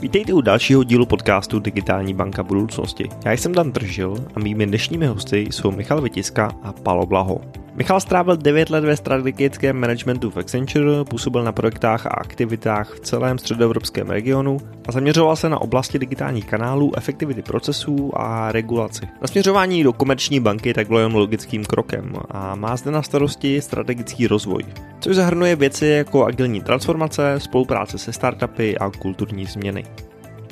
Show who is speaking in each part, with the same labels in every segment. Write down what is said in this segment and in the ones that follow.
Speaker 1: Vítejte u dalšího dílu podcastu Digitální banka budoucnosti. Já jsem Dan Tržil a mými dnešními hosty jsou Michal Vytiska a Palo Blaho. Michal strávil 9 let ve strategickém managementu v Accenture, působil na projektách a aktivitách v celém středoevropském regionu a zaměřoval se na oblasti digitálních kanálů, efektivity procesů a regulaci. Nasměřování do komerční banky tak bylo jen logickým krokem a má zde na starosti strategický rozvoj, což zahrnuje věci jako agilní transformace, spolupráce se startupy a kulturní změny.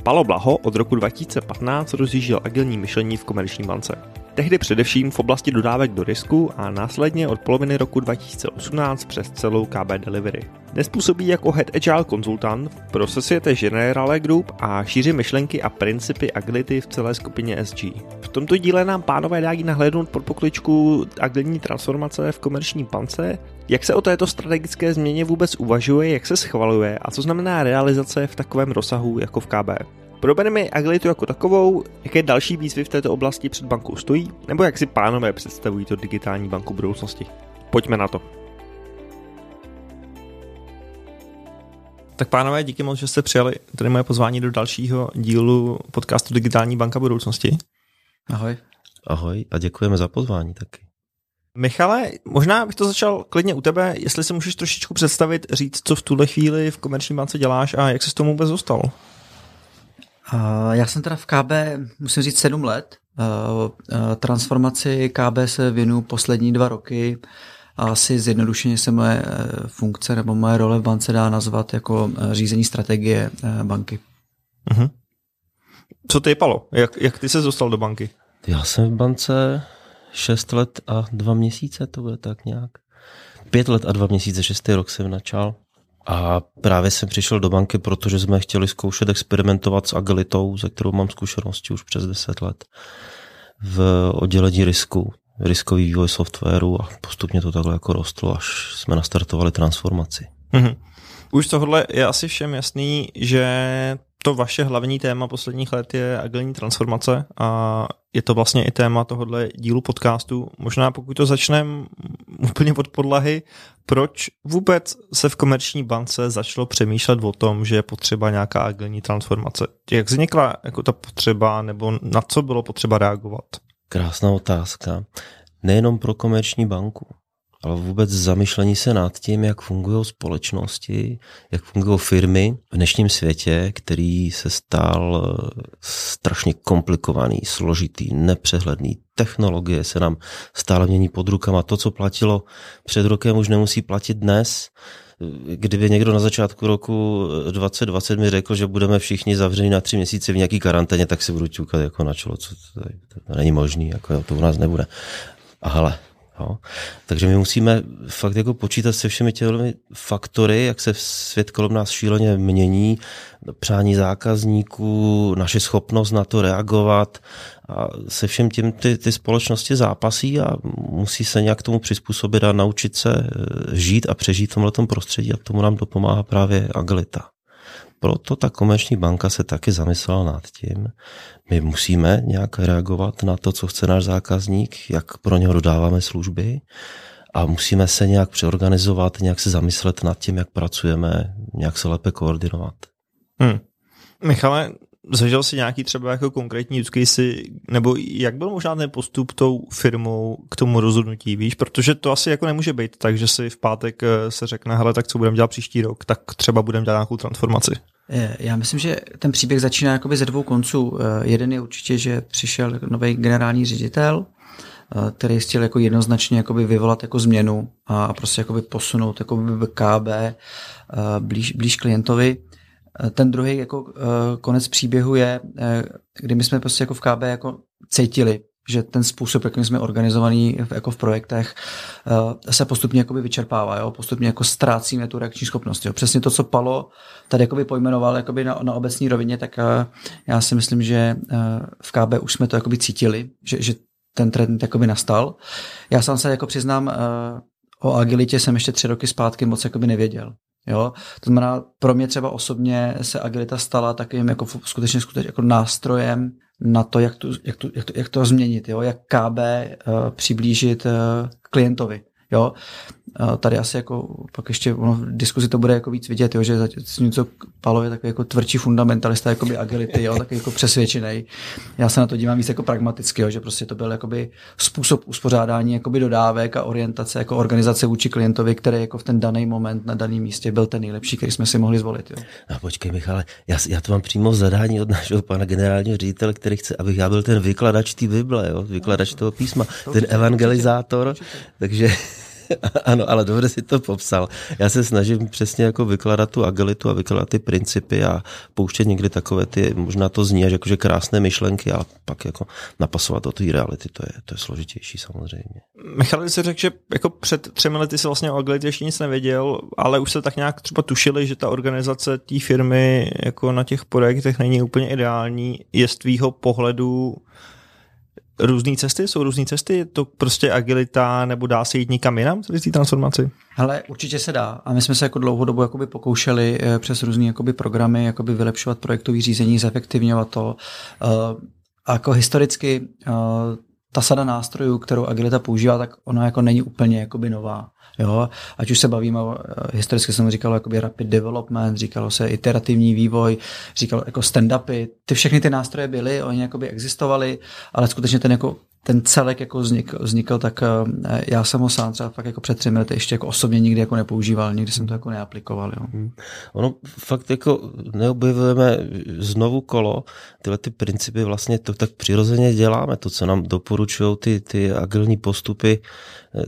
Speaker 1: Palo Blaho od roku 2015 rozjížděl agilní myšlení v komerční bance. Tehdy především v oblasti dodávek do risku a následně od poloviny roku 2018 přes celou KB Delivery. Dnes působí jako Head Agile konzultant pro Societe Generale Group a šíří myšlenky a principy agility v celé skupině SG. V tomto díle nám pánové dají nahlédnout pod pokličku agilní transformace v komerční pance, jak se o této strategické změně vůbec uvažuje, jak se schvaluje a co znamená realizace v takovém rozsahu jako v KB. Probereme agilitu jako takovou, jaké další výzvy v této oblasti před bankou stojí, nebo jak si pánové představují to digitální banku budoucnosti. Pojďme na to. Tak pánové, díky moc, že jste přijali tady moje pozvání do dalšího dílu podcastu Digitální banka budoucnosti.
Speaker 2: Ahoj.
Speaker 3: Ahoj a děkujeme za pozvání taky.
Speaker 1: Michale, možná bych to začal klidně u tebe, jestli se můžeš trošičku představit, říct, co v tuhle chvíli v komerční bance děláš a jak se s tomu vůbec dostal.
Speaker 2: Já jsem teda v KB, musím říct, sedm let. Transformaci KB se věnu poslední dva roky a asi zjednodušeně se moje eh, funkce nebo moje role v bance dá nazvat jako eh, řízení strategie eh, banky. Uh-huh.
Speaker 1: Co ty, Palo? Jak, jak ty se dostal do banky?
Speaker 3: Já jsem v bance šest let a dva měsíce, to bude tak nějak. Pět let a dva měsíce, šestý rok jsem načal. A právě jsem přišel do banky, protože jsme chtěli zkoušet experimentovat s agilitou, ze kterou mám zkušenosti už přes 10 let v oddělení risku, riskový vývoj softwaru a postupně to takhle jako rostlo, až jsme nastartovali transformaci. Mm-hmm.
Speaker 1: Už tohle je asi všem jasný, že to vaše hlavní téma posledních let je agilní transformace a je to vlastně i téma tohohle dílu podcastu. Možná pokud to začneme úplně od podlahy, proč vůbec se v komerční bance začalo přemýšlet o tom, že je potřeba nějaká agilní transformace? Jak vznikla jako ta potřeba nebo na co bylo potřeba reagovat?
Speaker 3: Krásná otázka. Nejenom pro komerční banku ale vůbec zamyšlení se nad tím, jak fungují společnosti, jak fungují firmy v dnešním světě, který se stal eh, strašně komplikovaný, složitý, nepřehledný. Technologie se nám stále mění pod rukama. To, co platilo před rokem, už nemusí platit dnes. Kdyby někdo na začátku roku 2020 eh, mi řekl, že budeme všichni zavřeni na tři měsíce v nějaký karanténě, tak si budu čukat jako na čelo, co to, to, to není možný, jako to u nás nebude. A hele, Jo. Takže my musíme fakt jako počítat se všemi těmi faktory, jak se svět kolem nás šíleně mění, přání zákazníků, naše schopnost na to reagovat a se všem tím ty, ty společnosti zápasí a musí se nějak tomu přizpůsobit a naučit se eh, žít a přežít v tomhle prostředí a tomu nám dopomáhá právě agilita. Proto ta komerční banka se taky zamyslela nad tím, my musíme nějak reagovat na to, co chce náš zákazník, jak pro něho dodáváme služby a musíme se nějak přeorganizovat, nějak se zamyslet nad tím, jak pracujeme, nějak se lépe koordinovat.
Speaker 1: Hmm. Michale, zažil jsi nějaký třeba jako konkrétní use case, nebo jak byl možná ten postup tou firmou k tomu rozhodnutí, víš, protože to asi jako nemůže být tak, že si v pátek eh, se řekne, hele, tak co budeme dělat příští rok, tak třeba budeme dělat nějakou transformaci.
Speaker 2: Já myslím, že ten příběh začíná jakoby ze dvou konců. Eh, jeden je určitě, že přišel nový generální ředitel, eh, který chtěl jako jednoznačně jakoby vyvolat jako změnu a prostě jakoby posunout jakoby KB blíž, blíž klientovi. Ten druhý jako konec příběhu je, kdy my jsme prostě jako v KB jako cítili, že ten způsob, jakým jsme organizovaní jako v projektech, se postupně jakoby vyčerpává, jo? postupně jako ztrácíme tu reakční schopnost. Jo? Přesně to, co Palo tady jakoby pojmenoval jakoby na, na obecní rovině, tak já si myslím, že v KB už jsme to jakoby cítili, že, že ten trend jakoby nastal. Já sám se jako přiznám, o agilitě jsem ještě tři roky zpátky moc jakoby nevěděl. Jo? To znamená, pro mě třeba osobně se agilita stala takovým jako skutečně, skutečně jako nástrojem na to, jak, tu, jak, tu, jak, to, jak to změnit, jo? jak KB uh, přiblížit uh, klientovi. Jo? Tady asi jako pak ještě ono v diskuzi to bude jako víc vidět, jo, že něco Palo je takový jako tvrdší fundamentalista, jakoby agility, jo, takový jako přesvědčený. Já se na to dívám víc jako pragmaticky, jo, že prostě to byl jakoby způsob uspořádání jakoby dodávek a orientace jako organizace vůči klientovi, který jako v ten daný moment na daném místě byl ten nejlepší, který jsme si mohli zvolit. Jo.
Speaker 3: No počkej, Michale, já, já to mám přímo zadání od našeho pana generálního ředitele, který chce, abych já byl ten vykladač té Bible, jo, vykladač toho písma, ten evangelizátor, takže ano, ale dobře si to popsal. Já se snažím přesně jako vykladat tu agilitu a vykladat ty principy a pouštět někdy takové ty, možná to zní až jakože krásné myšlenky a pak jako napasovat do té reality, to je, to je složitější samozřejmě.
Speaker 1: Michal, jsi řekl, že jako před třemi lety se vlastně o agilitě ještě nic nevěděl, ale už se tak nějak třeba tušili, že ta organizace té firmy jako na těch projektech není úplně ideální. Je z tvýho pohledu různé cesty? Jsou různé cesty? Je to prostě agilita nebo dá se jít nikam jinam v té transformaci?
Speaker 2: Ale určitě se dá. A my jsme se jako dlouhodobu jakoby pokoušeli eh, přes různé jakoby programy jakoby vylepšovat projektové řízení, zefektivňovat to. Eh, a jako historicky eh, ta sada nástrojů, kterou Agilita používá, tak ona jako není úplně jakoby nová. Jo? Ať už se bavíme, historicky jsem říkal jakoby rapid development, říkalo se iterativní vývoj, říkalo jako stand-upy, ty všechny ty nástroje byly, oni jakoby existovaly, ale skutečně ten jako ten celek jako vznikl, vznikl, tak eh, já jsem ho sám třeba fakt jako před třemi lety ještě jako osobně nikdy jako nepoužíval, nikdy jsem to jako neaplikoval. Jo. Hmm.
Speaker 3: Ono fakt jako neobjevujeme znovu kolo, tyhle ty principy vlastně to tak přirozeně děláme, to, co nám doporučují ty, ty agilní postupy,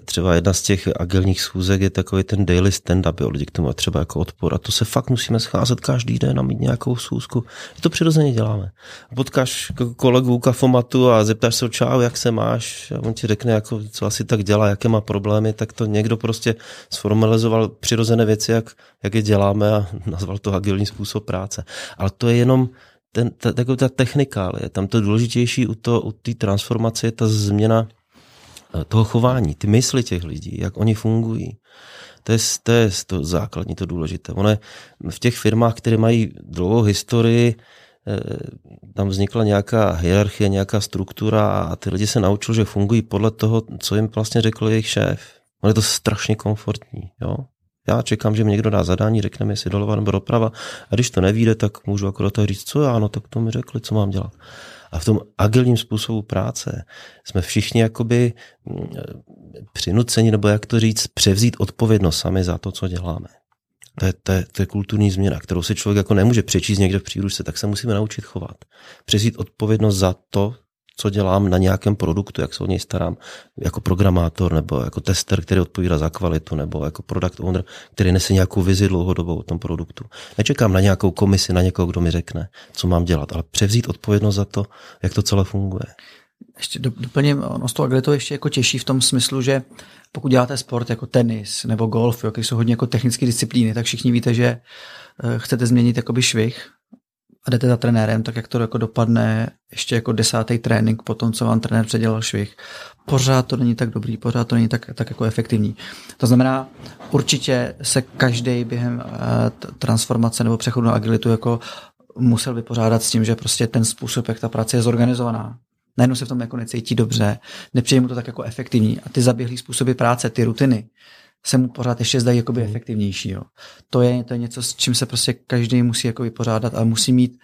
Speaker 3: třeba jedna z těch agilních schůzek je takový ten daily stand-up, jo, lidi k tomu třeba jako odpor. A to se fakt musíme scházet každý den a mít nějakou schůzku. I to přirozeně děláme. Potkáš kolegu kafomatu a zeptáš se, čau, jak se máš? A on ti řekne, jako, co asi tak dělá, jaké má problémy, tak to někdo prostě sformalizoval přirozené věci, jak, jak je děláme a nazval to agilní způsob práce. Ale to je jenom ten, ta, taková ta technikálie. Tam to důležitější u, to, u té transformace je ta změna toho chování, ty mysli těch lidí, jak oni fungují. To je, to je to základní, to důležité. Ono je, v těch firmách, které mají dlouhou historii, eh, tam vznikla nějaká hierarchie, nějaká struktura a ty lidi se naučili, že fungují podle toho, co jim vlastně řekl jejich šéf. Ono je to strašně komfortní. Jo? Já čekám, že mi někdo dá zadání, řekne mi, jestli doleva nebo doprava a když to nevíde, tak můžu akorát říct, co já, no tak to mi řekli, co mám dělat. A v tom agilním způsobu práce jsme všichni jakoby mm, přinuceni, nebo jak to říct, převzít odpovědnost sami za to, co děláme. To je, to, je, to je kulturní změna, kterou si člověk jako nemůže přečíst někde v příručce, tak se musíme naučit chovat. Převzít odpovědnost za to, co dělám na nějakém produktu, jak se o něj starám jako programátor nebo jako tester, který odpovídá za kvalitu, nebo jako product owner, který nese nějakou vizi dlouhodobou o tom produktu. Nečekám na nějakou komisi, na někoho, kdo mi řekne, co mám dělat, ale převzít odpovědnost za to, jak to celé funguje.
Speaker 2: Ještě doplním, ono z toho agilitou ještě jako těžší v tom smyslu, že pokud děláte sport jako tenis nebo golf, jo, jsou hodně jako technické disciplíny, tak všichni víte, že eh, chcete změnit jakoby švih a jdete za trenérem, tak jak to jako dopadne ještě jako desátý trénink po tom, co vám trenér předělal švih. Pořád to není tak dobrý, pořád to není tak, tak jako efektivní. To znamená, určitě se každý během uh, transformace nebo přechodu na agilitu jako musel vypořádat s tím, že prostě ten způsob, jak ta práce je zorganizovaná, najednou se v tom jako necítí dobře, nepřijde mu to tak jako efektivní. A ty zaběhlý způsoby práce, ty rutiny, se mu pořád ještě zdají jakoby hmm. efektivnější. Jo. To, je, to je něco, s čím se prostě každý musí jako vypořádat a musí mít,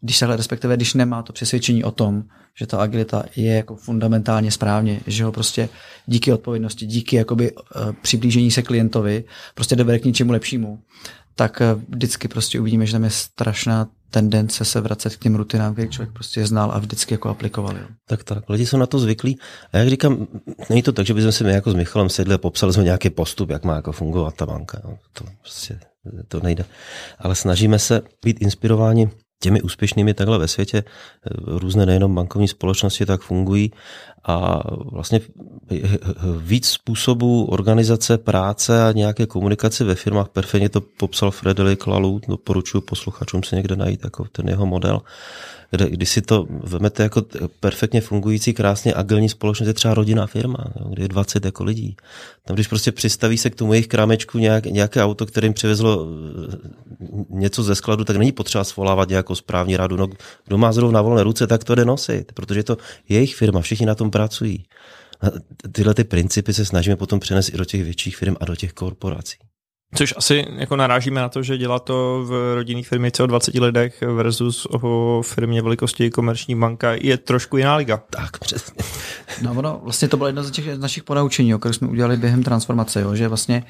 Speaker 2: když se respektive když nemá to přesvědčení o tom, že ta agilita je jako fundamentálně správně, že ho prostě díky odpovědnosti, díky jakoby uh, přiblížení se klientovi prostě dovede k něčemu lepšímu, tak uh, vždycky prostě uvidíme, že tam je strašná tendence se vracet k těm rutinám, které člověk prostě znal a vždycky jako aplikoval. Jo.
Speaker 3: Tak tak, lidi jsou na to zvyklí. A jak říkám, není to tak, že bychom si my jako s Michalem sedli a popsali jsme nějaký postup, jak má jako fungovat ta banka. To prostě to nejde. Ale snažíme se být inspirováni těmi úspěšnými takhle ve světě. Různé nejenom bankovní společnosti tak fungují a vlastně víc způsobů organizace práce a nějaké komunikace ve firmách. Perfektně to popsal Frederik Lalu, doporučuji posluchačům se někde najít jako ten jeho model kde, když si to vezmete jako perfektně fungující, krásně agilní společnost, je třeba rodinná firma, kde je 20 jako lidí. Tam, když prostě přistaví se k tomu jejich krámečku nějak, nějaké auto, kterým přivezlo eh, něco ze skladu, tak není potřeba svolávat nějakou správní radu. No, kdo má zrovna volné ruce, tak to jde nosit, protože je to jejich firma, všichni na tom pracují. tyhle ty principy se snažíme potom přenést i do těch větších firm a do těch korporací.
Speaker 1: Což asi jako narážíme na to, že dělá to v rodinných firmě o 20 lidech versus o firmě velikosti komerční banka je trošku jiná liga.
Speaker 3: Tak, přesně.
Speaker 2: No ono, vlastně to bylo jedno z, těch, z našich ponaučení, které jsme udělali během transformace, jo, že vlastně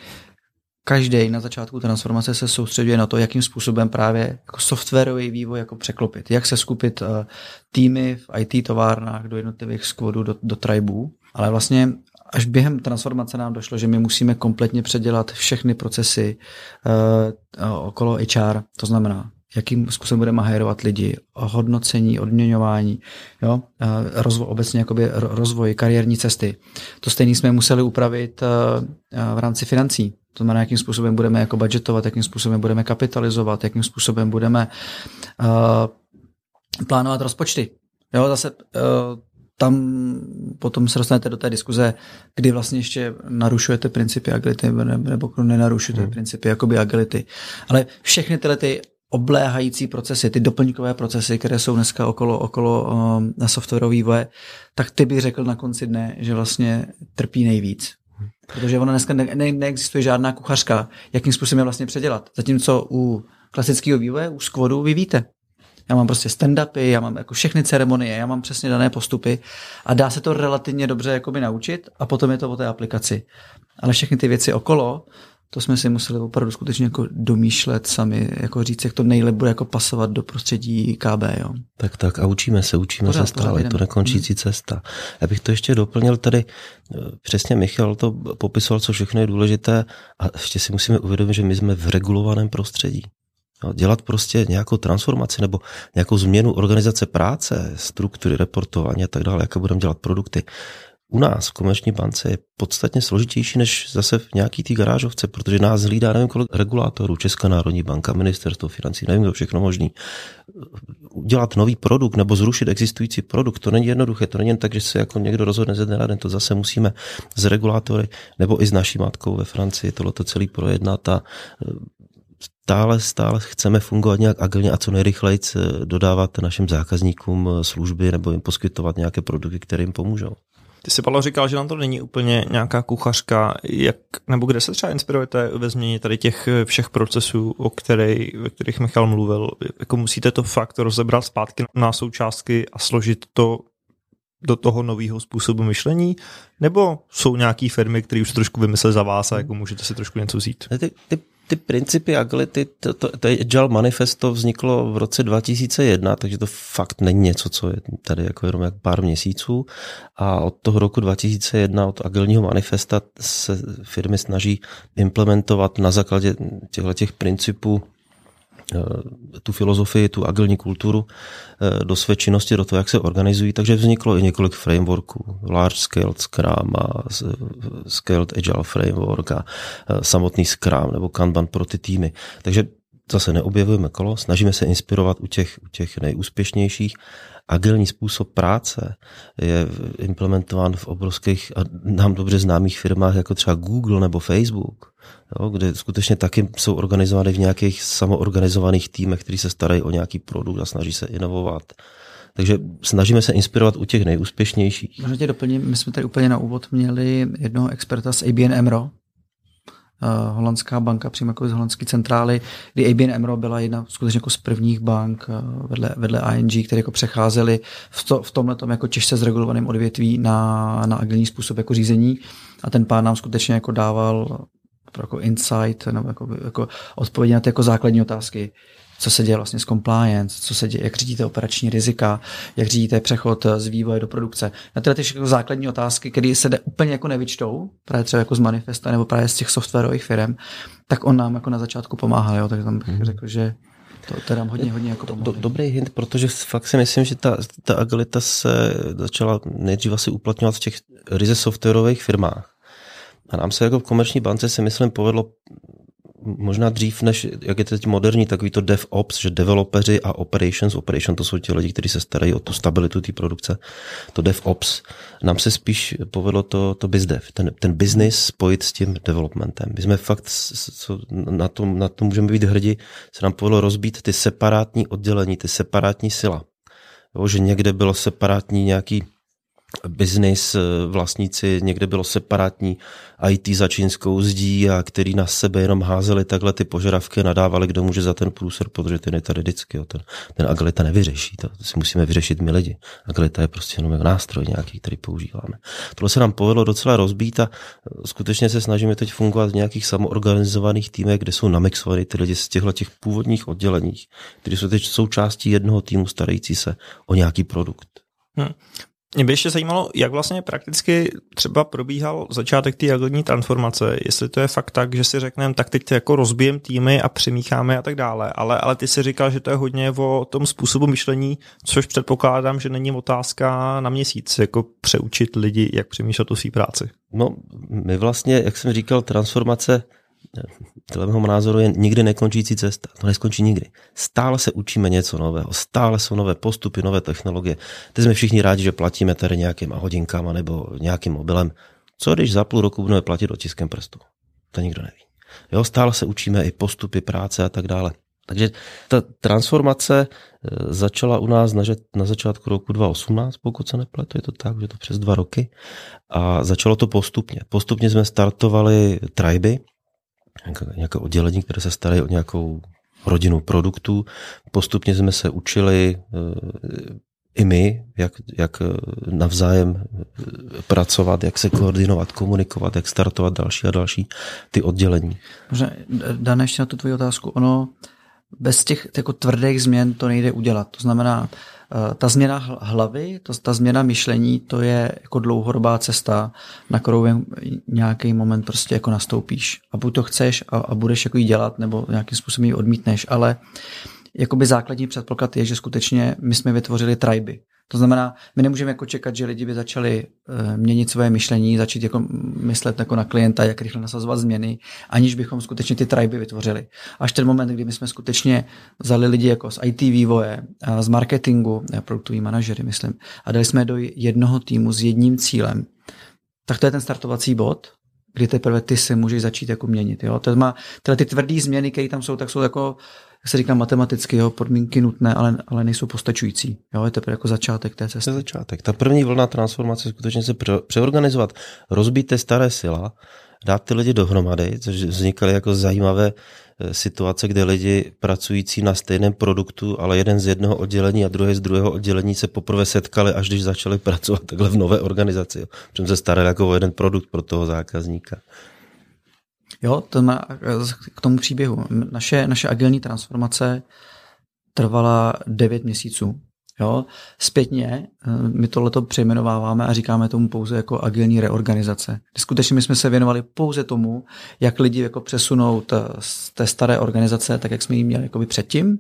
Speaker 2: každý na začátku transformace se soustředuje na to, jakým způsobem právě jako softwarový vývoj jako překlopit, jak se skupit uh, týmy v IT továrnách do jednotlivých skvodů, do, do tribů, ale vlastně až během transformace nám došlo, že my musíme kompletně předělat všechny procesy uh, okolo HR, to znamená, jakým způsobem budeme hajrovat lidi, hodnocení, odměňování, jo? Uh, rozvoj, obecně jakoby rozvoj kariérní cesty. To stejný jsme museli upravit uh, v rámci financí. To znamená, jakým způsobem budeme jako budgetovat, jakým způsobem budeme kapitalizovat, jakým způsobem budeme uh, plánovat rozpočty. Jo, zase tam potom se dostanete do té diskuze, kdy vlastně ještě narušujete principy agility nebo nenarušujete hmm. principy jakoby agility. Ale všechny tyhle ty obléhající procesy, ty doplňkové procesy, které jsou dneska okolo, okolo um, na softwarový vývoje, tak ty bych řekl na konci dne, že vlastně trpí nejvíc. Protože ona dneska ne, ne, neexistuje žádná kuchařka, jakým způsobem je vlastně předělat. Zatímco u klasického vývoje, u skvodu vy víte, já mám prostě stand-upy, já mám jako všechny ceremonie, já mám přesně dané postupy a dá se to relativně dobře jakoby naučit a potom je to o té aplikaci. Ale všechny ty věci okolo, to jsme si museli opravdu skutečně jako domýšlet sami, jako říct, jak to nejlépe bude jako pasovat do prostředí KB. Jo.
Speaker 3: Tak tak a učíme se, učíme pořád, se stále, je to nekončící hmm. cesta. Já bych to ještě doplnil tady, eh, přesně Michal to popisoval, co všechno je důležité a ještě si musíme uvědomit, že my jsme v regulovaném prostředí. Dělat prostě nějakou transformaci nebo nějakou změnu organizace práce, struktury, reportování a tak dále, jaké budeme dělat produkty. U nás v komerční bance je podstatně složitější než zase v nějaký té garážovce, protože nás hlídá nevím kolik regulátorů, Česká národní banka, ministerstvo financí, nevím, kdo všechno možný. Udělat nový produkt nebo zrušit existující produkt, to není jednoduché, to není jen tak, že se jako někdo rozhodne ze dne na den, to zase musíme z regulátory nebo i s naší matkou ve Francii tohleto celý projednat a stále, stále chceme fungovat nějak agilně a co nejrychleji dodávat našim zákazníkům služby nebo jim poskytovat nějaké produkty, které jim pomůžou.
Speaker 1: Ty jsi, Pavel, říkal, že nám to není úplně nějaká kuchařka, jak, nebo kde se třeba inspirujete ve změně tady těch všech procesů, o který, ve kterých Michal mluvil. Jako musíte to fakt rozebrat zpátky na součástky a složit to do toho nového způsobu myšlení? Nebo jsou nějaké firmy, které už trošku vymysleli za vás a jako můžete si trošku něco vzít?
Speaker 3: Ty, ty ty principy agility, to, to, to Agile Manifesto vzniklo v roce 2001, takže to fakt není něco, co je tady jako jenom jak pár měsíců. A od toho roku 2001, od agilního manifesta se firmy snaží implementovat na základě těchto těch principů tu filozofii, tu agilní kulturu eh, do své činnosti, do toho, jak se organizují, takže vzniklo i několik frameworků, Large Scaled Scrum a Scaled Agile Framework a eh, samotný Scrum nebo Kanban pro ty týmy. Takže zase neobjevujeme kolo, snažíme se inspirovat u těch, u těch nejúspěšnějších. Agilní způsob práce je implementován v obrovských a nám dobře známých firmách, jako třeba Google nebo Facebook jo, kde skutečně taky jsou organizovány v nějakých samoorganizovaných týmech, kteří se starají o nějaký produkt a snaží se inovovat. Takže snažíme se inspirovat u těch nejúspěšnějších.
Speaker 2: Možná tě doplním, my jsme tady úplně na úvod měli jednoho experta z ABN AMRO, uh, holandská banka, přímo jako z holandské centrály, kdy ABN AMRO byla jedna skutečně jako z prvních bank uh, vedle, vedle ING, které jako přecházely v, to, v tomhle jako těžce zregulovaném odvětví na, na agilní způsob jako řízení. A ten pán nám skutečně jako dával jako insight nebo jako, jako odpovědi na ty jako základní otázky co se děje vlastně s compliance, co se děje, jak řídíte operační rizika, jak řídíte přechod z vývoje do produkce. Na tyhle ty základní otázky, které se jde úplně jako nevyčtou, právě třeba jako z manifesta nebo právě z těch softwarových firm, tak on nám jako na začátku pomáhal, jo, tak tam bych hmm. řekl, že to teda hodně, hodně jako
Speaker 3: Do, dobrý hint, protože fakt si myslím, že ta, ta agilita se začala nejdřív asi uplatňovat v těch ryze softwarových firmách. A nám se jako v komerční bance si myslím povedlo možná dřív, než jak je teď moderní, takový to DevOps, že developeři a operations, operation to jsou ti lidi, kteří se starají o tu stabilitu té produkce, to DevOps, nám se spíš povedlo to, to BizDev, ten, ten business spojit s tím developmentem. My jsme fakt, co, na, to, na to můžeme být hrdí, se nám povedlo rozbít ty separátní oddělení, ty separátní sila. Jo, že někde bylo separátní nějaký biznis, eh, vlastníci, někde bylo separátní IT za čínskou zdí a který na sebe jenom házeli takhle ty požadavky, nadávali, kdo může za ten průser, protože ten je tady vždycky. Jo. Ten, ten agilita nevyřeší, to si musíme vyřešit my lidi. Agilita je prostě jenom nástroj nějaký, který používáme. Tohle se nám povedlo docela rozbít a skutečně se snažíme teď fungovat v nějakých samoorganizovaných týmech, kde jsou namixovaný ty lidi z těchto těch původních odděleních, kteří jsou teď součástí jednoho týmu starající se o nějaký produkt. Hmm.
Speaker 1: Mě by ještě zajímalo, jak vlastně prakticky třeba probíhal začátek té agilní transformace, jestli to je fakt tak, že si řekneme, tak teď jako rozbijem týmy a přemícháme a tak dále, ale, ale ty si říkal, že to je hodně o tom způsobu myšlení, což předpokládám, že není otázka na měsíc, jako přeučit lidi, jak přemýšlet o své práci.
Speaker 3: No, my vlastně, jak jsem říkal, transformace dle mého názoru je nikdy nekončící cesta. To neskončí nikdy. Stále se učíme něco nového, stále jsou nové postupy, nové technologie. Teď jsme všichni rádi, že platíme tady nějakýma hodinkama nebo nějakým mobilem. Co když za půl roku budeme platit otiskem prstu? To nikdo neví. Jo, stále se učíme i postupy práce a tak dále. Takže ta transformace eh, začala u nás na, na začátku roku 2018, pokud se nepletu, je to tak, že to přes dva roky. A začalo to postupně. Postupně jsme startovali triby, nějaké oddělení, které se starají o nějakou rodinu produktů. Postupně jsme se učili eh, i my, jak, jak navzájem eh, pracovat, jak se koordinovat, komunikovat, jak startovat další a další ty oddělení.
Speaker 2: Možná, Dane, ještě na tu tvoji otázku. Ono bez těch jako tvrdých změn to nejde udělat. To znamená, Eh, ta změna hlavy, to, ta změna myšlení, to je jako dlouhodobá cesta, na kterou nějaký moment prostě jako nastoupíš. A buď to chceš a, a budeš jako jí dělat, nebo nějakým způsobem ji odmítneš, ale jakoby základní předpoklad je, že skutečně my jsme vytvořili triby. To znamená, my nemůžeme jako čekat, že lidi by začali uh, měnit svoje myšlení, začít jako myslet jako na klienta, jak rychle nasazovat změny, aniž bychom skutečně ty triby vytvořili. Až ten moment, kdy my jsme skutečně vzali lidi jako z IT vývoje, z marketingu, produktový manažery, myslím, a dali jsme do jednoho týmu s jedním cílem, tak to je ten startovací bod, kdy teprve ty se můžeš začít jako měnit. Jo? To má, tyhle ty tvrdé změny, které tam jsou, tak jsou jako jak se říká matematicky, jo, podmínky nutné, ale, ale nejsou postačující. Jo, je to jako začátek té cesty.
Speaker 3: To je začátek. Ta první vlna transformace skutečně se přeorganizovat, rozbít ty staré sila, dát ty lidi dohromady, což vznikaly jako zajímavé situace, kde lidi pracující na stejném produktu, ale jeden z jednoho oddělení a druhý z druhého oddělení se poprvé setkali, až když začali pracovat takhle v nové organizaci. Protože se starali jako o jeden produkt pro toho zákazníka.
Speaker 2: Jo, to má k tomu příběhu. Naše, naše agilní transformace trvala 9 měsíců. Jo, zpětně eh, my tohleto přejmenováváme a říkáme tomu pouze jako agilní reorganizace. Skutečně my jsme se věnovali pouze tomu, jak lidi jako přesunout eh, z té staré organizace, tak jak jsme ji měli jakoby předtím,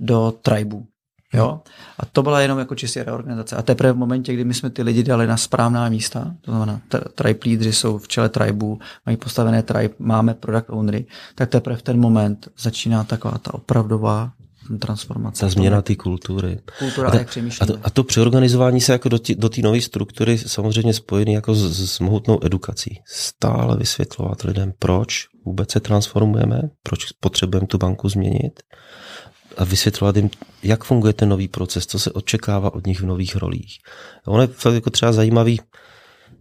Speaker 2: do tribu. Jo? A to byla jenom jako čistě reorganizace. A teprve v momentě, kdy my jsme ty lidi dali na správná místa, to znamená, tribe lídři jsou v čele tribu, mají postavené tribe, máme product ownery, tak teprve v ten moment začíná taková ta opravdová transformace.
Speaker 3: Ta změna té kultury.
Speaker 2: Kultura a, ta, jak
Speaker 3: a, to, a to přeorganizování se jako do té nové struktury samozřejmě spojený jako s, s mohutnou edukací. Stále vysvětlovat lidem, proč vůbec se transformujeme, proč potřebujeme tu banku změnit a vysvětlovat jim, jak funguje ten nový proces, co se očekává od nich v nových rolích. ono je fakt jako třeba zajímavý,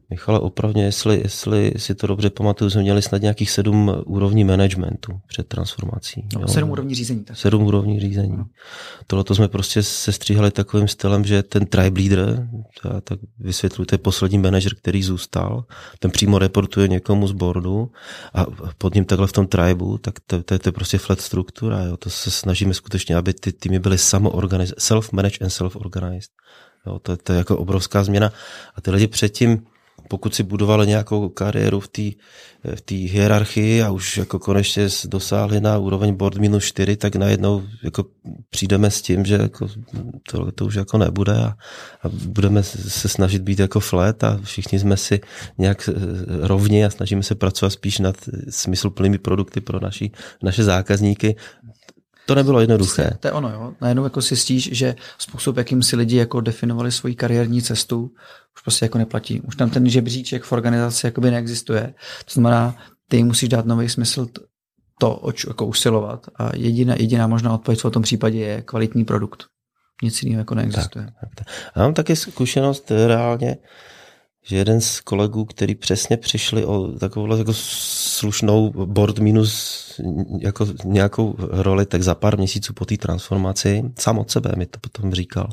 Speaker 3: Michale, opravdu, jestli, jestli si to dobře pamatuju, jsme měli snad nějakých sedm úrovní managementu před transformací.
Speaker 2: No, sedm úrovní řízení. Tak.
Speaker 3: Sedm úrovní řízení. No. Tohle to jsme prostě se stříhali takovým stylem, že ten tribe leader, já tak vysvětluji, to je poslední manažer, který zůstal, ten přímo reportuje někomu z boardu a pod ním takhle v tom tribu, tak to, to, to je prostě flat struktura. Jo. To se snažíme skutečně, aby ty týmy byly self-managed and self-organized. Jo, to, to je jako obrovská změna. A ty lidi předtím, pokud si budovali nějakou kariéru v té v hierarchii a už jako konečně dosáhli na úroveň board minus 4, tak najednou jako přijdeme s tím, že jako to, to už jako nebude a, a budeme se snažit být jako flat a všichni jsme si nějak eh, rovni a snažíme se pracovat spíš nad smysluplnými produkty pro naši, naše zákazníky to nebylo jednoduché.
Speaker 2: To je ono, jo. Najednou jako si stíš, že způsob, jakým si lidi jako definovali svoji kariérní cestu, už prostě jako neplatí. Už tam ten žebříček v organizaci jakoby neexistuje. To znamená, ty musíš dát nový smysl to, oč jako usilovat. A jediná, jediná možná odpověď v tom případě je kvalitní produkt. Nic jiného jako neexistuje. Tak,
Speaker 3: tak, tak. Já mám taky zkušenost reálně, že jeden z kolegů, který přesně přišli o takovou jako slušnou board minus jako nějakou roli, tak za pár měsíců po té transformaci, sám od sebe mi to potom říkal,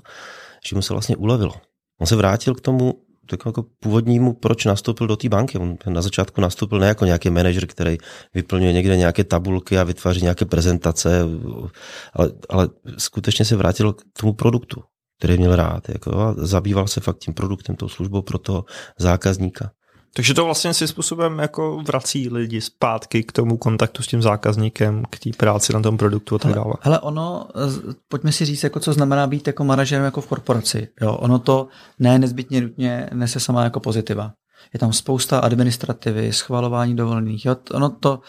Speaker 3: že mu se vlastně ulevilo. On se vrátil k tomu tak jako původnímu, proč nastoupil do té banky. On na začátku nastoupil ne jako nějaký manažer, který vyplňuje někde nějaké tabulky a vytváří nějaké prezentace, ale, ale skutečně se vrátil k tomu produktu, který měl rád. Jako, a zabýval se fakt tím produktem, tou službou pro toho zákazníka.
Speaker 1: Takže to vlastně si způsobem jako vrací lidi zpátky k tomu kontaktu s tím zákazníkem, k té práci na tom produktu a tak dále.
Speaker 2: Ale ono, pojďme si říct, jako co znamená být jako manažerem jako v korporaci. Jo, ono to ne nezbytně nutně nese sama jako pozitiva. Je tam spousta administrativy, schvalování dovolených. Jo, ono to,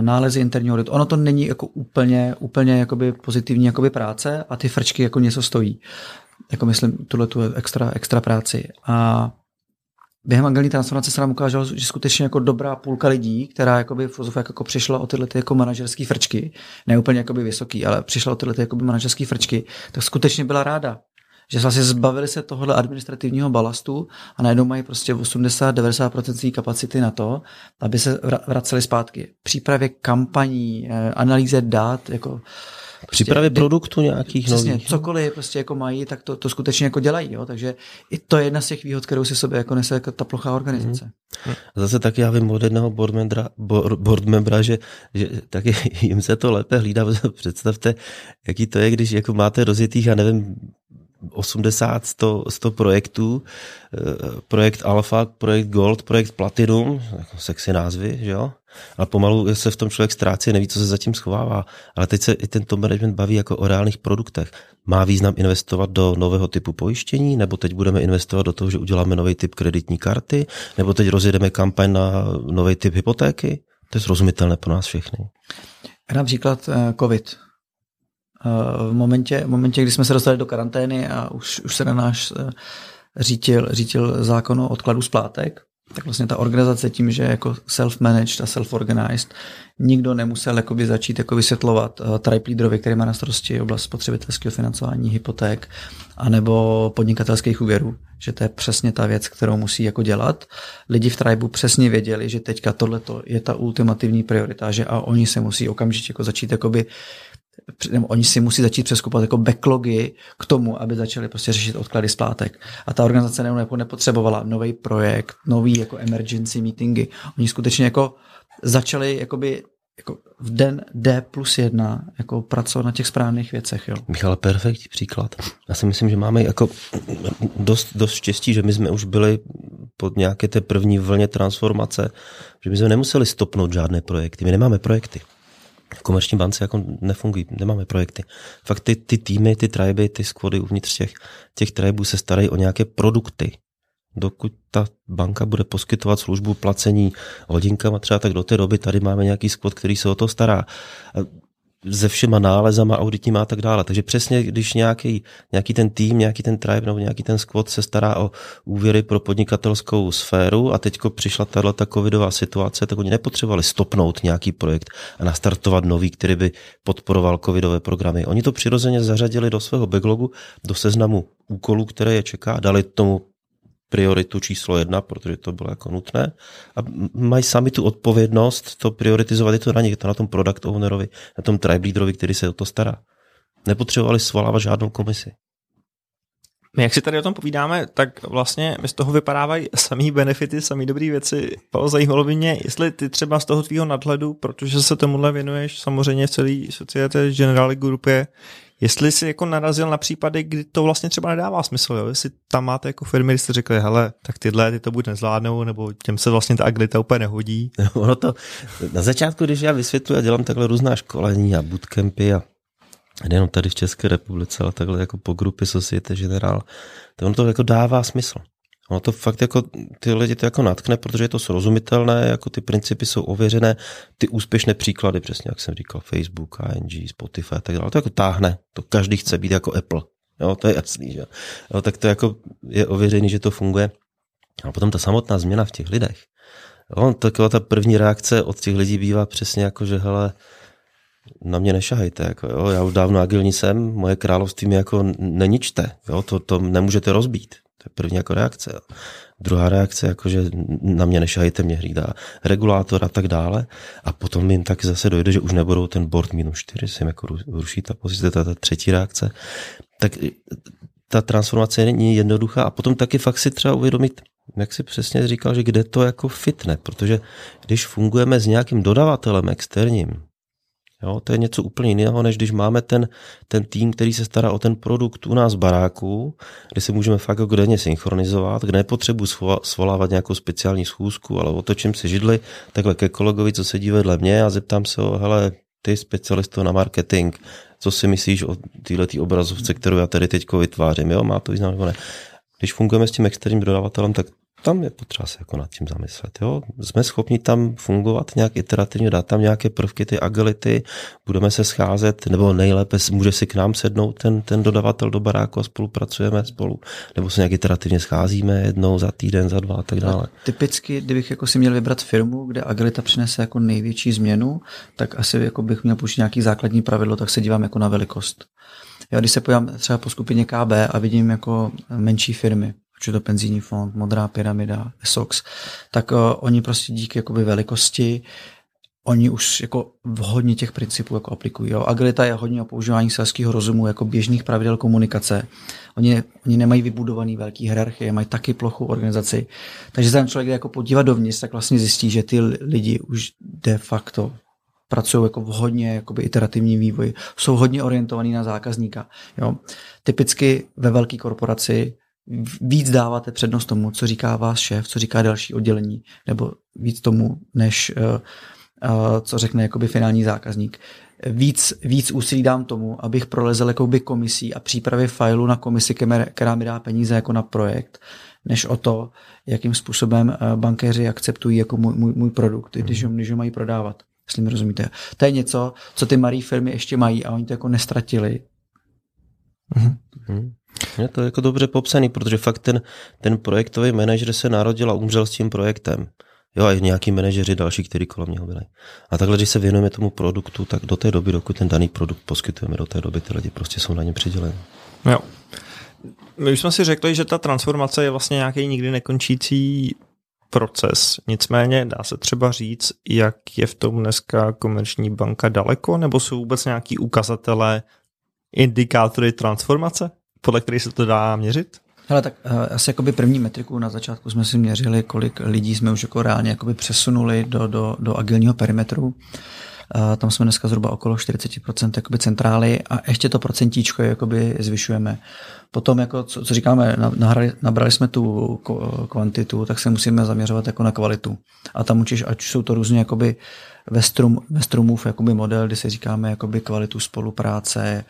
Speaker 2: nálezy interního auditu. Ono to není jako úplně, úplně jakoby pozitivní jakoby práce a ty frčky jako něco stojí. Jako myslím tuhle tu extra, extra práci. A během angelní transformace se nám ukázalo, že skutečně jako dobrá půlka lidí, která jakoby v jako přišla o tyhle ty jako manažerské frčky, ne úplně jakoby vysoký, ale přišla o tyhle ty jako manažerské frčky, tak skutečně byla ráda. Že vlastně zbavili se tohohle administrativního balastu a najednou mají prostě 80-90% své kapacity na to, aby se vraceli zpátky. Přípravě kampaní, eh, analýze dat, jako
Speaker 3: Prostě Přípravě produktu nějakých
Speaker 2: přesně,
Speaker 3: nových.
Speaker 2: cokoliv prostě jako mají, tak to, to skutečně jako dělají. Jo? Takže i to je jedna z těch výhod, kterou si sobě jako nese jako ta plochá organizace.
Speaker 3: Mm. Zase taky já vím od jednoho board membra, board membra že, že taky jim se to lépe hlídá. Představte, jaký to je, když jako máte rozjetých, já nevím, 80, 100, 100 projektů, eh, projekt Alpha, projekt Gold, projekt Platinum, jako sexy názvy, že jo? A pomalu se v tom člověk ztrácí, neví, co se zatím schovává. Ale teď se i ten top management baví jako o reálných produktech. Má význam investovat do nového typu pojištění, nebo teď budeme investovat do toho, že uděláme nový typ kreditní karty, nebo teď rozjedeme kampaň na nový typ hypotéky? To je srozumitelné pro nás všechny.
Speaker 2: Dám příklad eh, COVID. V momentě, v momentě, kdy jsme se dostali do karantény a už, už se na náš eh, řítil, řítil zákon o odkladu splátek, tak vlastně ta organizace tím, že jako self-managed a self-organized, nikdo nemusel jakoby začít jako vysvětlovat uh, tribe leaderovi, který má na starosti oblast spotřebitelského financování, hypoték, anebo podnikatelských úvěrů, že to je přesně ta věc, kterou musí jako dělat. Lidi v tribu přesně věděli, že teďka tohle je ta ultimativní priorita, že a oni se musí okamžitě jako začít jakoby nebo oni si musí začít přeskupat jako backlogy k tomu, aby začali prostě řešit odklady splátek. A ta organizace ne, jako nepotřebovala nový projekt, nový jako emergency meetingy. Oni skutečně jako začali jakoby jako v den D plus jedna jako pracovat na těch správných věcech. Jo.
Speaker 3: Michal, perfektní příklad. Já si myslím, že máme jako dost, dost štěstí, že my jsme už byli pod nějaké té první vlně transformace, že my jsme nemuseli stopnout žádné projekty. My nemáme projekty v komerční bance jako nefungují, nemáme projekty. Fakt ty, ty týmy, ty triby, ty squady uvnitř těch, těch tribů se starají o nějaké produkty. Dokud ta banka bude poskytovat službu placení hodinkama třeba, tak do té doby tady máme nějaký squad, který se o to stará se všema nálezama auditníma a tak dále. Takže přesně, když nějaký, nějaký ten tým, nějaký ten tribe nebo nějaký ten squad se stará o úvěry pro podnikatelskou sféru a teďko přišla tato covidová situace, tak oni nepotřebovali stopnout nějaký projekt a nastartovat nový, který by podporoval covidové programy. Oni to přirozeně zařadili do svého backlogu, do seznamu úkolů, které je čeká, dali tomu prioritu číslo jedna, protože to bylo jako nutné. A mají sami tu odpovědnost to prioritizovat, je to na nich, to na tom product ownerovi, na tom tribe leaderovi, který se o to stará. Nepotřebovali svolávat žádnou komisi.
Speaker 1: My jak si tady o tom povídáme, tak vlastně z toho vypadávají samý benefity, samý dobré věci. Zajímalo by mě, jestli ty třeba z toho tvýho nadhledu, protože se tomuhle věnuješ samozřejmě v celé societe Generali grupě, Jestli jsi jako narazil na případy, kdy to vlastně třeba nedává smysl, jo? jestli tam máte jako firmy, kdy jste řekli, hele, tak tyhle ty to buď nezvládnou, nebo těm se vlastně ta agilita úplně nehodí.
Speaker 3: ono to, na začátku, když já vysvětluji a dělám takhle různá školení a bootcampy a nejenom tady v České republice, ale takhle jako po grupě Societe General, to ono to jako dává smysl. Ono to fakt jako ty lidi to jako natkne, protože je to srozumitelné, jako ty principy jsou ověřené, ty úspěšné příklady, přesně jak jsem říkal, Facebook, ING, Spotify a tak dále, to jako táhne, to každý chce být jako Apple, jo, to je jasný, že jo, tak to jako je ověřený, že to funguje. A potom ta samotná změna v těch lidech, jo, taková ta první reakce od těch lidí bývá přesně jako, že hele, na mě nešahejte, jako jo, já už dávno agilní jsem, moje království mi jako neničte, jo, to, to nemůžete rozbít. Je první jako reakce. Druhá reakce, jako že na mě nešahejte, mě hlídá regulátor a tak dále. A potom jim tak zase dojde, že už nebudou ten board minus 4, se jim jako ruší ta pozice, ta, ta třetí reakce. Tak ta transformace není jednoduchá a potom taky fakt si třeba uvědomit, jak si přesně říkal, že kde to jako fitne, protože když fungujeme s nějakým dodavatelem externím, Jo, to je něco úplně jiného, než když máme ten, ten tým, který se stará o ten produkt u nás v baráku, kde se můžeme fakt jako denně synchronizovat, kde nepotřebuji svolávat nějakou speciální schůzku, ale otočím si židli takhle ke kolegovi, co sedí vedle mě a zeptám se ho, hele, ty specialisto na marketing, co si myslíš o této obrazovce, kterou já tady teď vytvářím, jo, má to význam nebo ne. Když fungujeme s tím externím dodavatelem, tak tam je potřeba se jako nad tím zamyslet. Jo? Jsme schopni tam fungovat nějak iterativně, dát tam nějaké prvky, ty agility, budeme se scházet, nebo nejlépe může si k nám sednout ten, ten dodavatel do baráku a spolupracujeme spolu, nebo se nějak iterativně scházíme jednou za týden, za dva a tak dále. A
Speaker 2: typicky, kdybych jako si měl vybrat firmu, kde agilita přinese jako největší změnu, tak asi jako bych měl použít nějaký základní pravidlo, tak se dívám jako na velikost. Já když se pojám třeba po skupině KB a vidím jako menší firmy, či to penzijní fond, Modrá pyramida, SOX, tak uh, oni prostě díky jakoby velikosti oni už jako hodně těch principů jako aplikují. Jo. Agilita je hodně o používání selského rozumu jako běžných pravidel komunikace. Oni, oni nemají vybudovaný velký hierarchie, mají taky plochou organizaci. Takže se tam člověk jako podívat dovnitř, tak vlastně zjistí, že ty lidi už de facto pracují jako v hodně jakoby iterativní vývoji, jsou hodně orientovaní na zákazníka. Jo. Typicky ve velké korporaci víc dáváte přednost tomu, co říká váš šéf, co říká další oddělení, nebo víc tomu, než uh, uh, co řekne jakoby finální zákazník. Víc, víc úsilí dám tomu, abych prolezl jakoby komisí a přípravě failu na komisi, která mi dá peníze jako na projekt, než o to, jakým způsobem uh, bankéři akceptují jako můj, můj, můj produkt, když ho, když ho mají prodávat. Jestli mi rozumíte. To je něco, co ty malé firmy ještě mají a oni to jako nestratili.
Speaker 3: Mm-hmm. Je to jako dobře popsaný, protože fakt ten, ten projektový manažer se narodil a umřel s tím projektem. Jo, a i nějaký manažeři další, kteří kolem něho byli. A takhle, když se věnujeme tomu produktu, tak do té doby, dokud ten daný produkt poskytujeme, do té doby ty lidi prostě jsou na ně přiděleni.
Speaker 1: Jo. My už jsme si řekli, že ta transformace je vlastně nějaký nikdy nekončící proces. Nicméně dá se třeba říct, jak je v tom dneska komerční banka daleko, nebo jsou vůbec nějaký ukazatele, indikátory transformace? podle kterých se to dá měřit?
Speaker 2: Hele, tak uh, asi jakoby první metriku na začátku jsme si měřili, kolik lidí jsme už jako reálně jakoby přesunuli do, do, do agilního perimetru. Uh, tam jsme dneska zhruba okolo 40% jakoby centrály a ještě to procentíčko jakoby zvyšujeme. Potom, jako, co, co říkáme, nahrali, nabrali jsme tu kvantitu, tak se musíme zaměřovat jako na kvalitu. A tam učíš, ať jsou to různě jakoby ve, strum, ve strumův jakoby model, kdy si říkáme jakoby kvalitu spolupráce,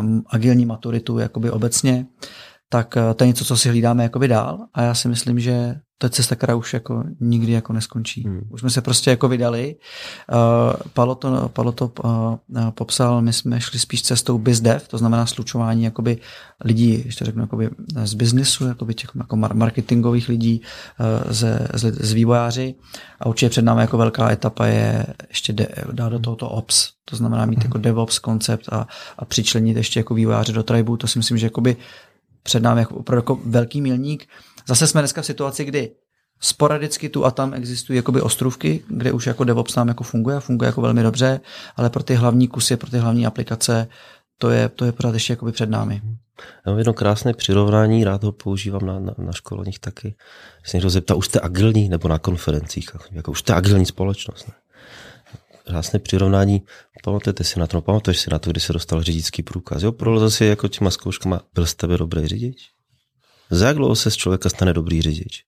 Speaker 2: um, agilní maturitu jakoby obecně, tak uh, to je něco, co si hlídáme jakoby dál a já si myslím, že to je cesta, která už jako nikdy jako neskončí. Hmm. Už jsme se prostě jako vydali. Uh, Palo to, Palo to uh, popsal, my jsme šli spíš cestou bizdev, to znamená slučování jakoby lidí, ještě řeknu, jakoby z biznesu, jakoby těch jako marketingových lidí, uh, ze, z, z vývojáři a určitě před námi jako velká etapa je ještě de, dát do tohoto ops, to znamená mít hmm. jako DevOps koncept a, a přičlenit ještě jako vývojáře do tribu, to si myslím, že jakoby před námi jako opravdu jako velký milník. Zase jsme dneska v situaci, kdy sporadicky tu a tam existují jakoby ostrůvky, kde už jako DevOps nám jako funguje a funguje jako velmi dobře, ale pro ty hlavní kusy, pro ty hlavní aplikace, to je, to je pořád ještě jakoby před námi.
Speaker 3: Já mám jedno krásné přirovnání, rád ho používám na, na, na školeních taky. Se někdo zeptá, už jste agilní, nebo na konferencích, jako už jste agilní společnost. Ne? Krásné přirovnání, pamatujete si na to, no, pamatuješ si na to, kdy se dostal řidičský průkaz. Jo, prolezl si jako těma zkouškama, byl z tebe dobrý řidič? Za jak dlouho se z člověka stane dobrý řidič?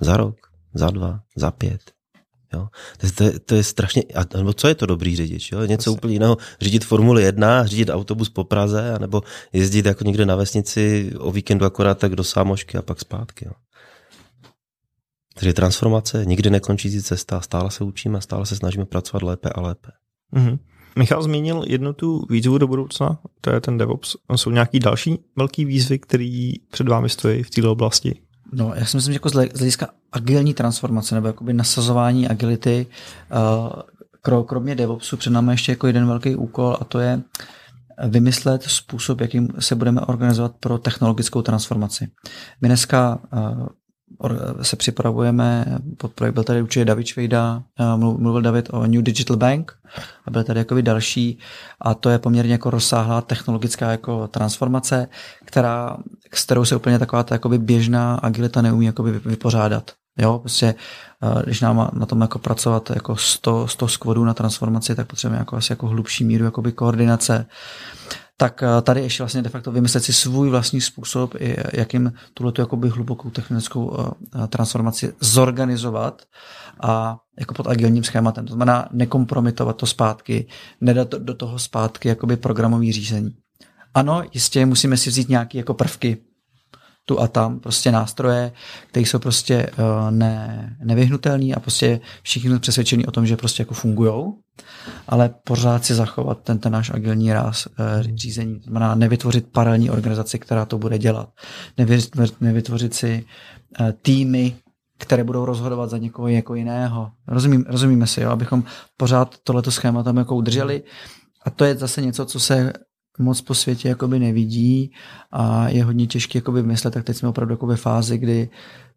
Speaker 3: Za rok, za dva, za pět. Jo? To, to, to je strašně, a, nebo co je to dobrý řidič? Jo? Něco Asi. úplně jiného, řídit Formuli 1, řídit autobus po Praze, nebo jezdit jako někde na vesnici o víkendu akorát tak do Sámošky a pak zpátky. Jo? Takže transformace, nikdy nekončící cesta, stále se učíme, stále se snažíme pracovat lépe a lépe.
Speaker 1: Mm-hmm. Michal zmínil jednu tu výzvu do budoucna, to je ten DevOps. Jsou nějaký další velký výzvy, které před vámi stojí v této oblasti?
Speaker 2: No, já si myslím, že jako z hlediska agilní transformace nebo jakoby nasazování agility, uh, kromě DevOpsu před námi ještě jako jeden velký úkol a to je vymyslet způsob, jakým se budeme organizovat pro technologickou transformaci. My dneska se připravujeme, pod projekt byl tady určitě David Švejda, mluvil David o New Digital Bank a byl tady jakoby další a to je poměrně jako rozsáhlá technologická jako transformace, která, s kterou se úplně taková ta jakoby běžná agilita neumí jakoby vypořádat. Jo, prostě když nám na tom jako pracovat jako 100, 100 skvodů na transformaci, tak potřebujeme jako asi jako hlubší míru jakoby koordinace tak eh, tady ještě vlastně de facto vymyslet si svůj vlastní způsob, jakým tuhle jakoby hlubokou technickou eh, eh, transformaci zorganizovat a jako pod agilním schématem. To znamená nekompromitovat to zpátky, nedat do toho zpátky jakoby programový řízení. Ano, jistě musíme si vzít nějaké jako prvky tu a tam, prostě nástroje, které jsou prostě uh, ne, nevyhnutelné a prostě všichni jsou přesvědčení o tom, že prostě jako fungujou, ale pořád si zachovat ten, ten náš agilní ráz uh, řízení. To znamená nevytvořit paralelní organizaci, která to bude dělat. Nevytvořit, nevytvořit si uh, týmy, které budou rozhodovat za někoho jako jiného. Rozumím, rozumíme si, jo? abychom pořád tohleto schéma tam jako udrželi. A to je zase něco, co se moc po světě jakoby nevidí a je hodně těžké jakoby vymyslet, tak teď jsme opravdu jako ve fázi, kdy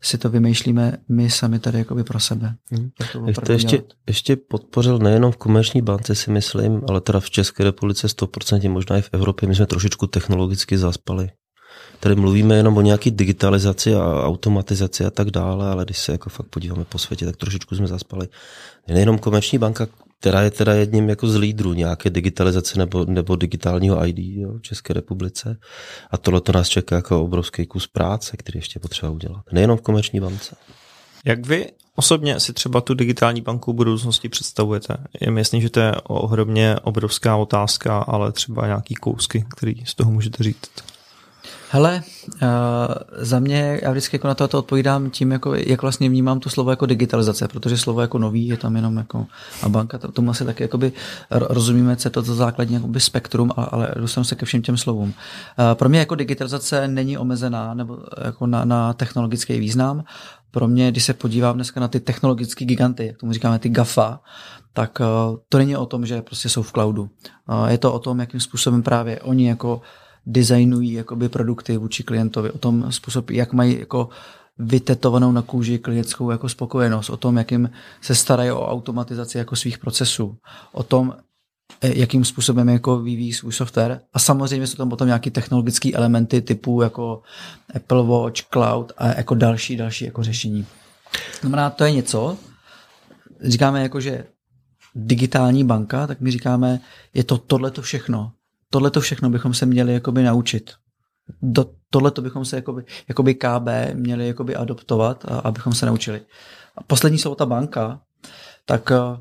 Speaker 2: si to vymýšlíme my sami tady jakoby pro sebe.
Speaker 3: Hmm. To, to ještě, ještě podpořil nejenom v komerční bance si myslím, ale teda v České republice 100%, možná i v Evropě, my jsme trošičku technologicky zaspali. Tady mluvíme jenom o nějaký digitalizaci a automatizaci a tak dále, ale když se jako fakt podíváme po světě, tak trošičku jsme zaspali. Nejenom komerční banka, která je teda jedním jako z lídrů nějaké digitalizace nebo, nebo digitálního ID jo, v České republice. A tohle to nás čeká jako obrovský kus práce, který ještě potřeba udělat. Nejenom v komerční bance.
Speaker 1: Jak vy osobně si třeba tu digitální banku budoucnosti představujete? Je mi jasný, že to je ohromně obrovská otázka, ale třeba nějaký kousky, který z toho můžete říct.
Speaker 2: Hele, uh, za mě, já vždycky jako na to, to odpovídám tím, jako, jak vlastně vnímám to slovo jako digitalizace, protože slovo jako nový je tam jenom jako a banka, to, tomu asi taky jakoby rozumíme, co je to, to základní jakoby spektrum, ale, ale dostanu se ke všem těm slovům. Uh, pro mě jako digitalizace není omezená nebo jako na, na technologický význam. Pro mě, když se podívám dneska na ty technologické giganty, jak tomu říkáme ty GAFA, tak uh, to není o tom, že prostě jsou v cloudu. Uh, je to o tom, jakým způsobem právě oni jako designují jakoby produkty vůči klientovi, o tom způsob, jak mají jako vytetovanou na kůži klientskou jako spokojenost, o tom, jakým se starají o automatizaci jako svých procesů, o tom, eh, jakým způsobem jako vyvíjí svůj software. A samozřejmě jsou tam potom nějaké technologické elementy typu jako Apple Watch, Cloud a jako další, další jako řešení. Znamená, to je něco, říkáme jako, že digitální banka, tak my říkáme, je to tohleto všechno tohle to všechno bychom se měli jakoby naučit. Do, tohle to bychom se jakoby, jakoby KB měli jakoby adoptovat, a, abychom se naučili. A poslední jsou ta banka, tak uh,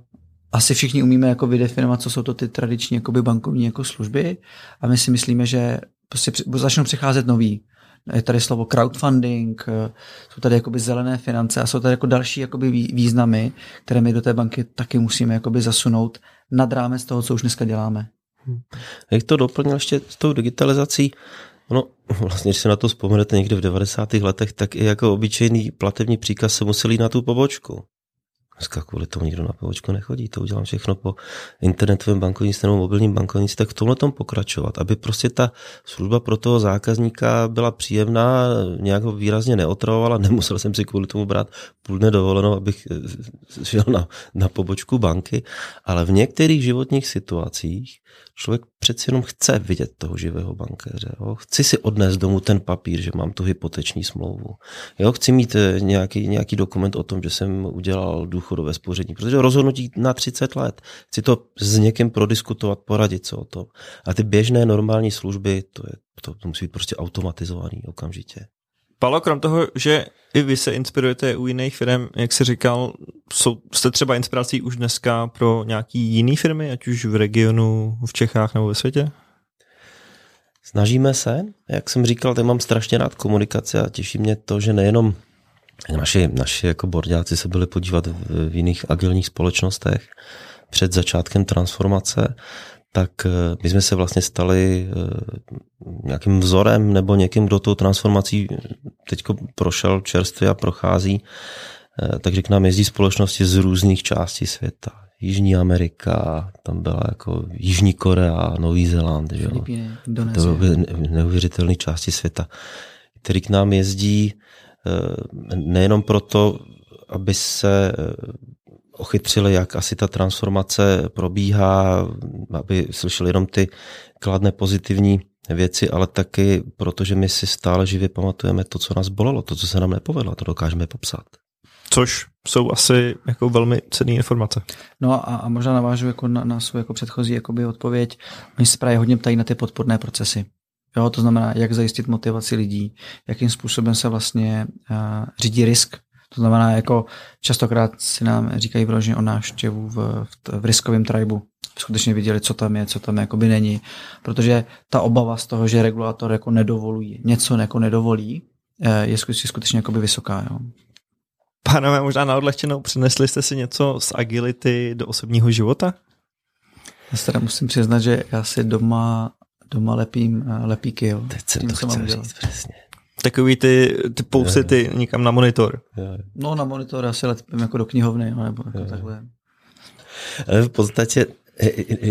Speaker 2: asi všichni umíme jako vydefinovat, co jsou to ty tradiční jakoby bankovní jako služby a my si myslíme, že prostě začnou přicházet nový. Je tady slovo crowdfunding, eh, jsou tady jakoby zelené finance a jsou tady jako další jakoby významy, které my do té banky taky musíme jakoby zasunout nad rámec toho, co už dneska děláme.
Speaker 3: Jak to doplnil ještě s tou digitalizací, No, vlastně, když se na to vzpomenete někde v 90. letech, tak i jako obyčejný platební příkaz se musel jít na tu pobočku. Dneska kvůli tomu nikdo na pobočku nechodí, to udělám všechno po internetovém bankovnictví nebo mobilním bankovnictví, tak v tomhle tom pokračovat, aby prostě ta služba pro toho zákazníka byla příjemná, nějak ho výrazně neotravovala, nemusel jsem si kvůli tomu brát půl dne dovolenou, abych eh, šel na, na pobočku banky, ale v některých životních situacích člověk přeci jenom chce vidět toho živého bankéře. Jo? Chci si odnést domů ten papír, že mám tu hypoteční smlouvu. Jo? Chci mít eh, nějaký, nějaký dokument o tom, že jsem udělal důchodové spoření, protože rozhodnutí na 30 let. Chci to s někým prodiskutovat, poradit se o tom. A ty běžné normální služby, to, je, to, to musí být prostě automatizovaný okamžitě.
Speaker 1: Palo, krom toho, že i vy se inspirujete u jiných firm, jak jsi říkal, jsou, jste třeba inspirací už dneska pro nějaký jiný firmy, ať už v regionu, v Čechách nebo ve světě?
Speaker 3: Snažíme se, jak jsem říkal, tak mám strašně rád komunikaci a těší mě to, že nejenom naši, naši jako bordáci se byli podívat v, v jiných agilních společnostech před začátkem transformace, tak eh, my jsme se vlastně stali eh, nějakým vzorem nebo někým, kdo tou transformací teď prošel čerstvě a prochází, eh, takže k nám jezdí společnosti z různých částí světa. Jižní Amerika, tam byla jako Jižní Korea, Nový Zéland, že jo.
Speaker 2: Filipíny,
Speaker 3: To byly neuvěřitelné části světa, který k nám jezdí eh, nejenom proto, aby se eh, ochytřili, jak asi ta transformace probíhá, aby slyšeli jenom ty kladné pozitivní věci, ale taky protože my si stále živě pamatujeme to, co nás bolelo, to, co se nám nepovedlo, to dokážeme popsat.
Speaker 1: Což jsou asi jako velmi cenné informace.
Speaker 2: No a, a možná navážu jako na, na svou jako předchozí jakoby odpověď. Oni se právě hodně ptají na ty podporné procesy. Jo, to znamená, jak zajistit motivaci lidí, jakým způsobem se vlastně uh, řídí risk. To znamená, jako častokrát si nám říkají vyloženě o návštěvu v, v, v riskovém tribu. Skutečně viděli, co tam je, co tam jakoby není. Protože ta obava z toho, že regulátor jako nedovolují, něco jako nedovolí, eh, je skutečně, skutečně jakoby vysoká. Jo.
Speaker 1: Pánové, možná na odlehčenou, přinesli jste si něco z agility do osobního života?
Speaker 2: Já se teda musím přiznat, že já si doma, doma lepím uh, lepíky. Jo.
Speaker 3: Teď jsem
Speaker 2: Tím,
Speaker 3: to chtěl říct, přesně.
Speaker 1: Takový ty, ty pousety někam na monitor.
Speaker 2: No na monitor já si lepím jako do knihovny, jo, nebo jako takhle.
Speaker 3: Ale v podstatě,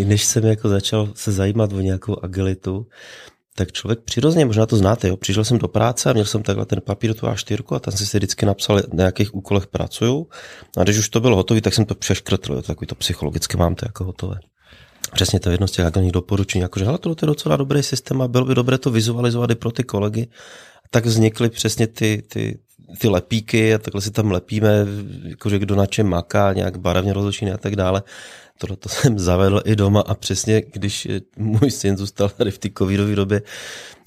Speaker 3: než jsem jako začal se zajímat o nějakou agilitu, tak člověk přirozeně, možná to znáte, jo, přišel jsem do práce a měl jsem takhle ten papír, tu A4 a tam si si vždycky napsal, na jakých úkolech pracuju. A když už to bylo hotové, tak jsem to přeškrtl, jo, takový to psychologicky mám to jako hotové. Přesně to je jedno z těch agilních doporučení, jakože hele, tohle je docela dobrý systém a bylo by dobré to vizualizovat i pro ty kolegy. Tak vznikly přesně ty, ty, ty lepíky a takhle si tam lepíme, jakože kdo na čem maká, nějak barevně rozlišený a tak dále. Tohle to jsem zavedl i doma a přesně, když eh, můj syn zůstal tady v té covidové době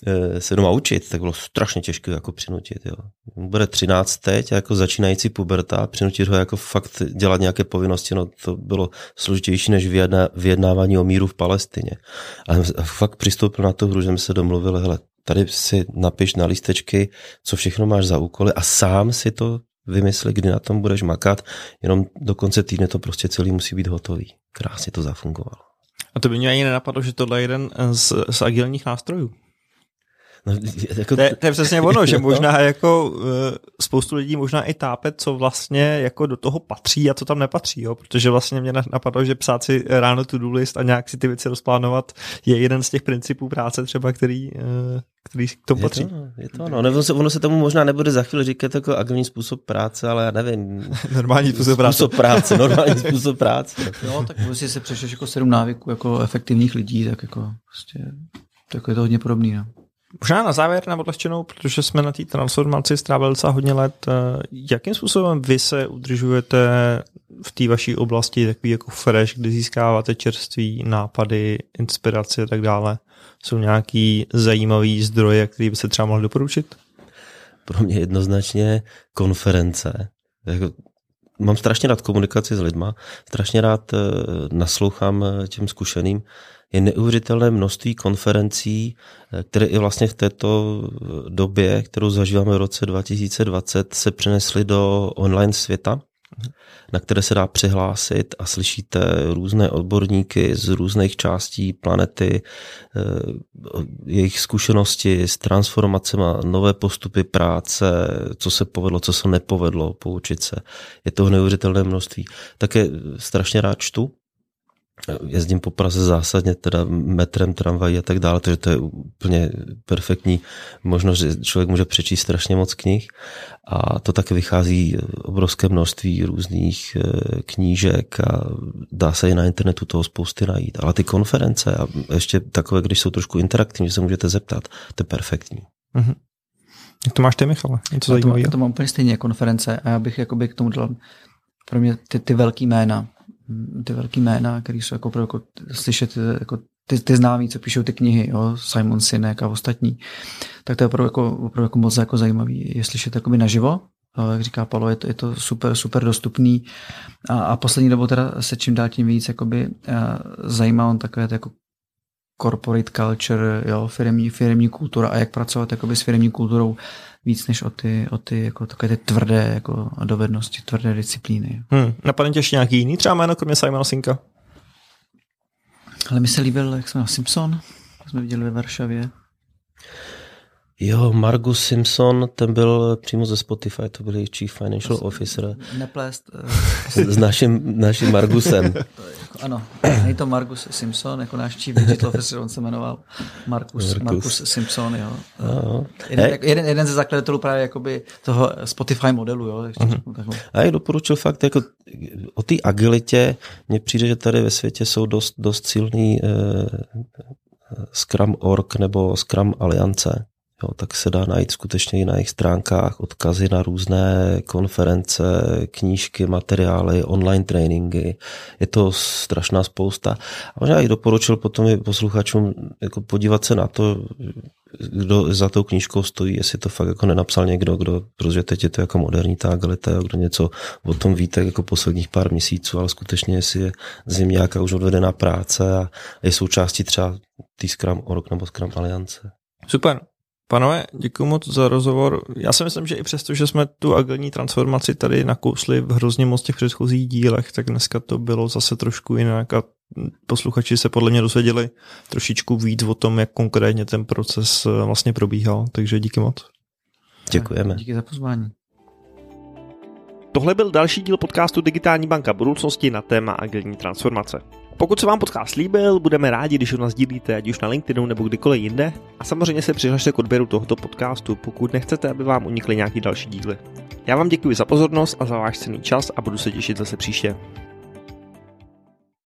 Speaker 3: eh, se doma učit, tak bylo strašně těžké jako přinutit. Jo. Bude 13 teď, jako začínající puberta, přinutit ho jako fakt dělat nějaké povinnosti, no to bylo složitější než vyjednávání o míru v Palestině. A fakt přistoupil na tu hru, že jsme se domluvili, hele, tady si napiš na lístečky, co všechno máš za úkoly a sám si to vymysli, kdy na tom budeš makat, jenom do konce týdne to prostě celý musí být hotový. Krásně to zafungovalo.
Speaker 1: A to by mě ani nenapadlo, že tohle je jeden z, z agilních nástrojů.
Speaker 3: No, jako,
Speaker 1: To je, to je přesně ono, že možná jako uh, spoustu lidí možná i tápe, co vlastně jako do toho patří a co tam nepatří, jo? protože vlastně mě napadlo, že psát si ráno to-do list a nějak si ty věci rozplánovat je jeden z těch principů práce třeba, který, uh, který k tomu
Speaker 3: je
Speaker 1: patří.
Speaker 3: to, je to ono. Nebo se, ono se tomu možná nebude za chvíli říkat jako agilní způsob práce, ale já nevím.
Speaker 1: Normální způsob práce.
Speaker 3: Způsob práce, normální způsob práce.
Speaker 2: Jo, tak prostě se přešeš jako sedm návyků jako efektivních lidí, tak jako prostě tak je to hodně podobný. No.
Speaker 1: Možná na závěr na odlehčenou, protože jsme na té transformaci strávili docela hodně let. eh, Jakým způsobem vy se udržujete v té vaší oblasti takový jako fresh, kdy získáváte čerství, nápady, inspirace a tak dále? Jsou nějaký zajímavý zdroje, který by se třeba mohl doporučit?
Speaker 3: Pro mě jednoznačně konference. Jako, mám strašně rád komunikaci s lidma, strašně rád eh, naslouchám eh, těm zkušeným. Je neuvěřitelné množství konferencí, eh, které i vlastně v této eh, době, kterou zažíváme v roce 2020, se přenesly do online světa, na které se dá přihlásit a slyšíte různé odborníky z různých částí planety, eh, jejich zkušenosti s transformacemi, nové postupy práce, co se povedlo, co se nepovedlo, poučit se. Je toho neuvěřitelné množství. Také strašně rád čtu, jezdím po Praze zásadně teda metrem, tramvají a tak dále, takže to je úplně perfektní možnost, že člověk může přečíst strašně moc knih a to také vychází obrovské množství různých eh, knížek a dá se i na internetu toho spousty najít. Ale ty konference a ještě takové, když jsou trošku interaktivní, že se můžete zeptat, to je perfektní.
Speaker 1: Mhm. Jak to máš ty, Michale? Něco
Speaker 2: Já to,
Speaker 1: zajímavého?
Speaker 2: já to mám úplně stejně konference a já bych jakoby k tomu dal pro mě ty, ty velký jména, ty velký jména, které jsou jako, jako slyšet jako ty, ty známí, co píšou ty knihy, jo, Simon Sinek a ostatní, tak to je opravdu jako, opravdu jako moc jako zajímavý. Je slyšet jakoby naživo, eh, jak říká Palo, je to, je to super, super dostupný a, a poslední dobou teda se čím dál tím víc jakoby, uh, zajímá on takové jako corporate culture, jo, firmní, firmní kultura a jak pracovat jakoby s firmní kulturou víc než o ty, o ty jako takové ty tvrdé jako dovednosti, tvrdé disciplíny.
Speaker 1: Hmm. Napadne tě ještě nějaký jiný třeba jméno, kromě Simona Sinka?
Speaker 2: Ale mi se líbil, jak jsme Simpson, jsme viděli ve Varšavě.
Speaker 3: Jo, Margus Simpson, ten byl přímo ze Spotify, to byl Chief Financial Officer.
Speaker 2: Neplést.
Speaker 3: S, s naším, naším Margusem.
Speaker 2: ano, není to Margus Simpson, jako náš Chief Digital Officer, on se jmenoval Markus, Markus. Markus Simpson, jo. No. Jeden, jeden, jeden ze zakladatelů právě jakoby toho Spotify modelu, jo. Uh-huh.
Speaker 3: A jak doporučil fakt, jako o té agilitě, mně přijde, že tady ve světě jsou dost, dost silný eh, Scrum Org nebo Scrum Aliance jo, tak se dá najít skutečně i na jejich stránkách odkazy na různé konference, knížky, materiály, online tréninky. Je to strašná spousta. A možná i doporučil potom i posluchačům jako podívat se na to, kdo za tou knížkou stojí, jestli to fakt jako nenapsal někdo, kdo, protože teď je to jako moderní ta agilita, kdo něco o tom ví, tak jako posledních pár měsíců, ale skutečně jestli je zim nějaká už odvedená práce a je součástí třeba tý Scrum Org nebo Scrum Aliance.
Speaker 1: Super. Panové, děkuji moc za rozhovor. Já si myslím, že i přesto, že jsme tu agilní transformaci tady nakousli v hrozně moc těch předchozích dílech, tak dneska to bylo zase trošku jinak a posluchači se podle mě dozvěděli trošičku víc o tom, jak konkrétně ten proces eh, vlastně probíhal. Takže díky moc.
Speaker 3: Děkujeme.
Speaker 2: Díky za pozvání.
Speaker 1: Tohle byl další díl podcastu Digitální banka budoucnosti na téma agilní transformace. Pokud se vám podcast líbil, budeme rádi, když ho nás dílíte, ať už na LinkedInu nebo kdykoliv jinde. A samozřejmě se přihlašte k odběru tohoto podcastu, pokud nechcete, aby vám unikly nějaký další díly. Já vám děkuji za pozornost a za váš cený čas a budu se těšit zase příště.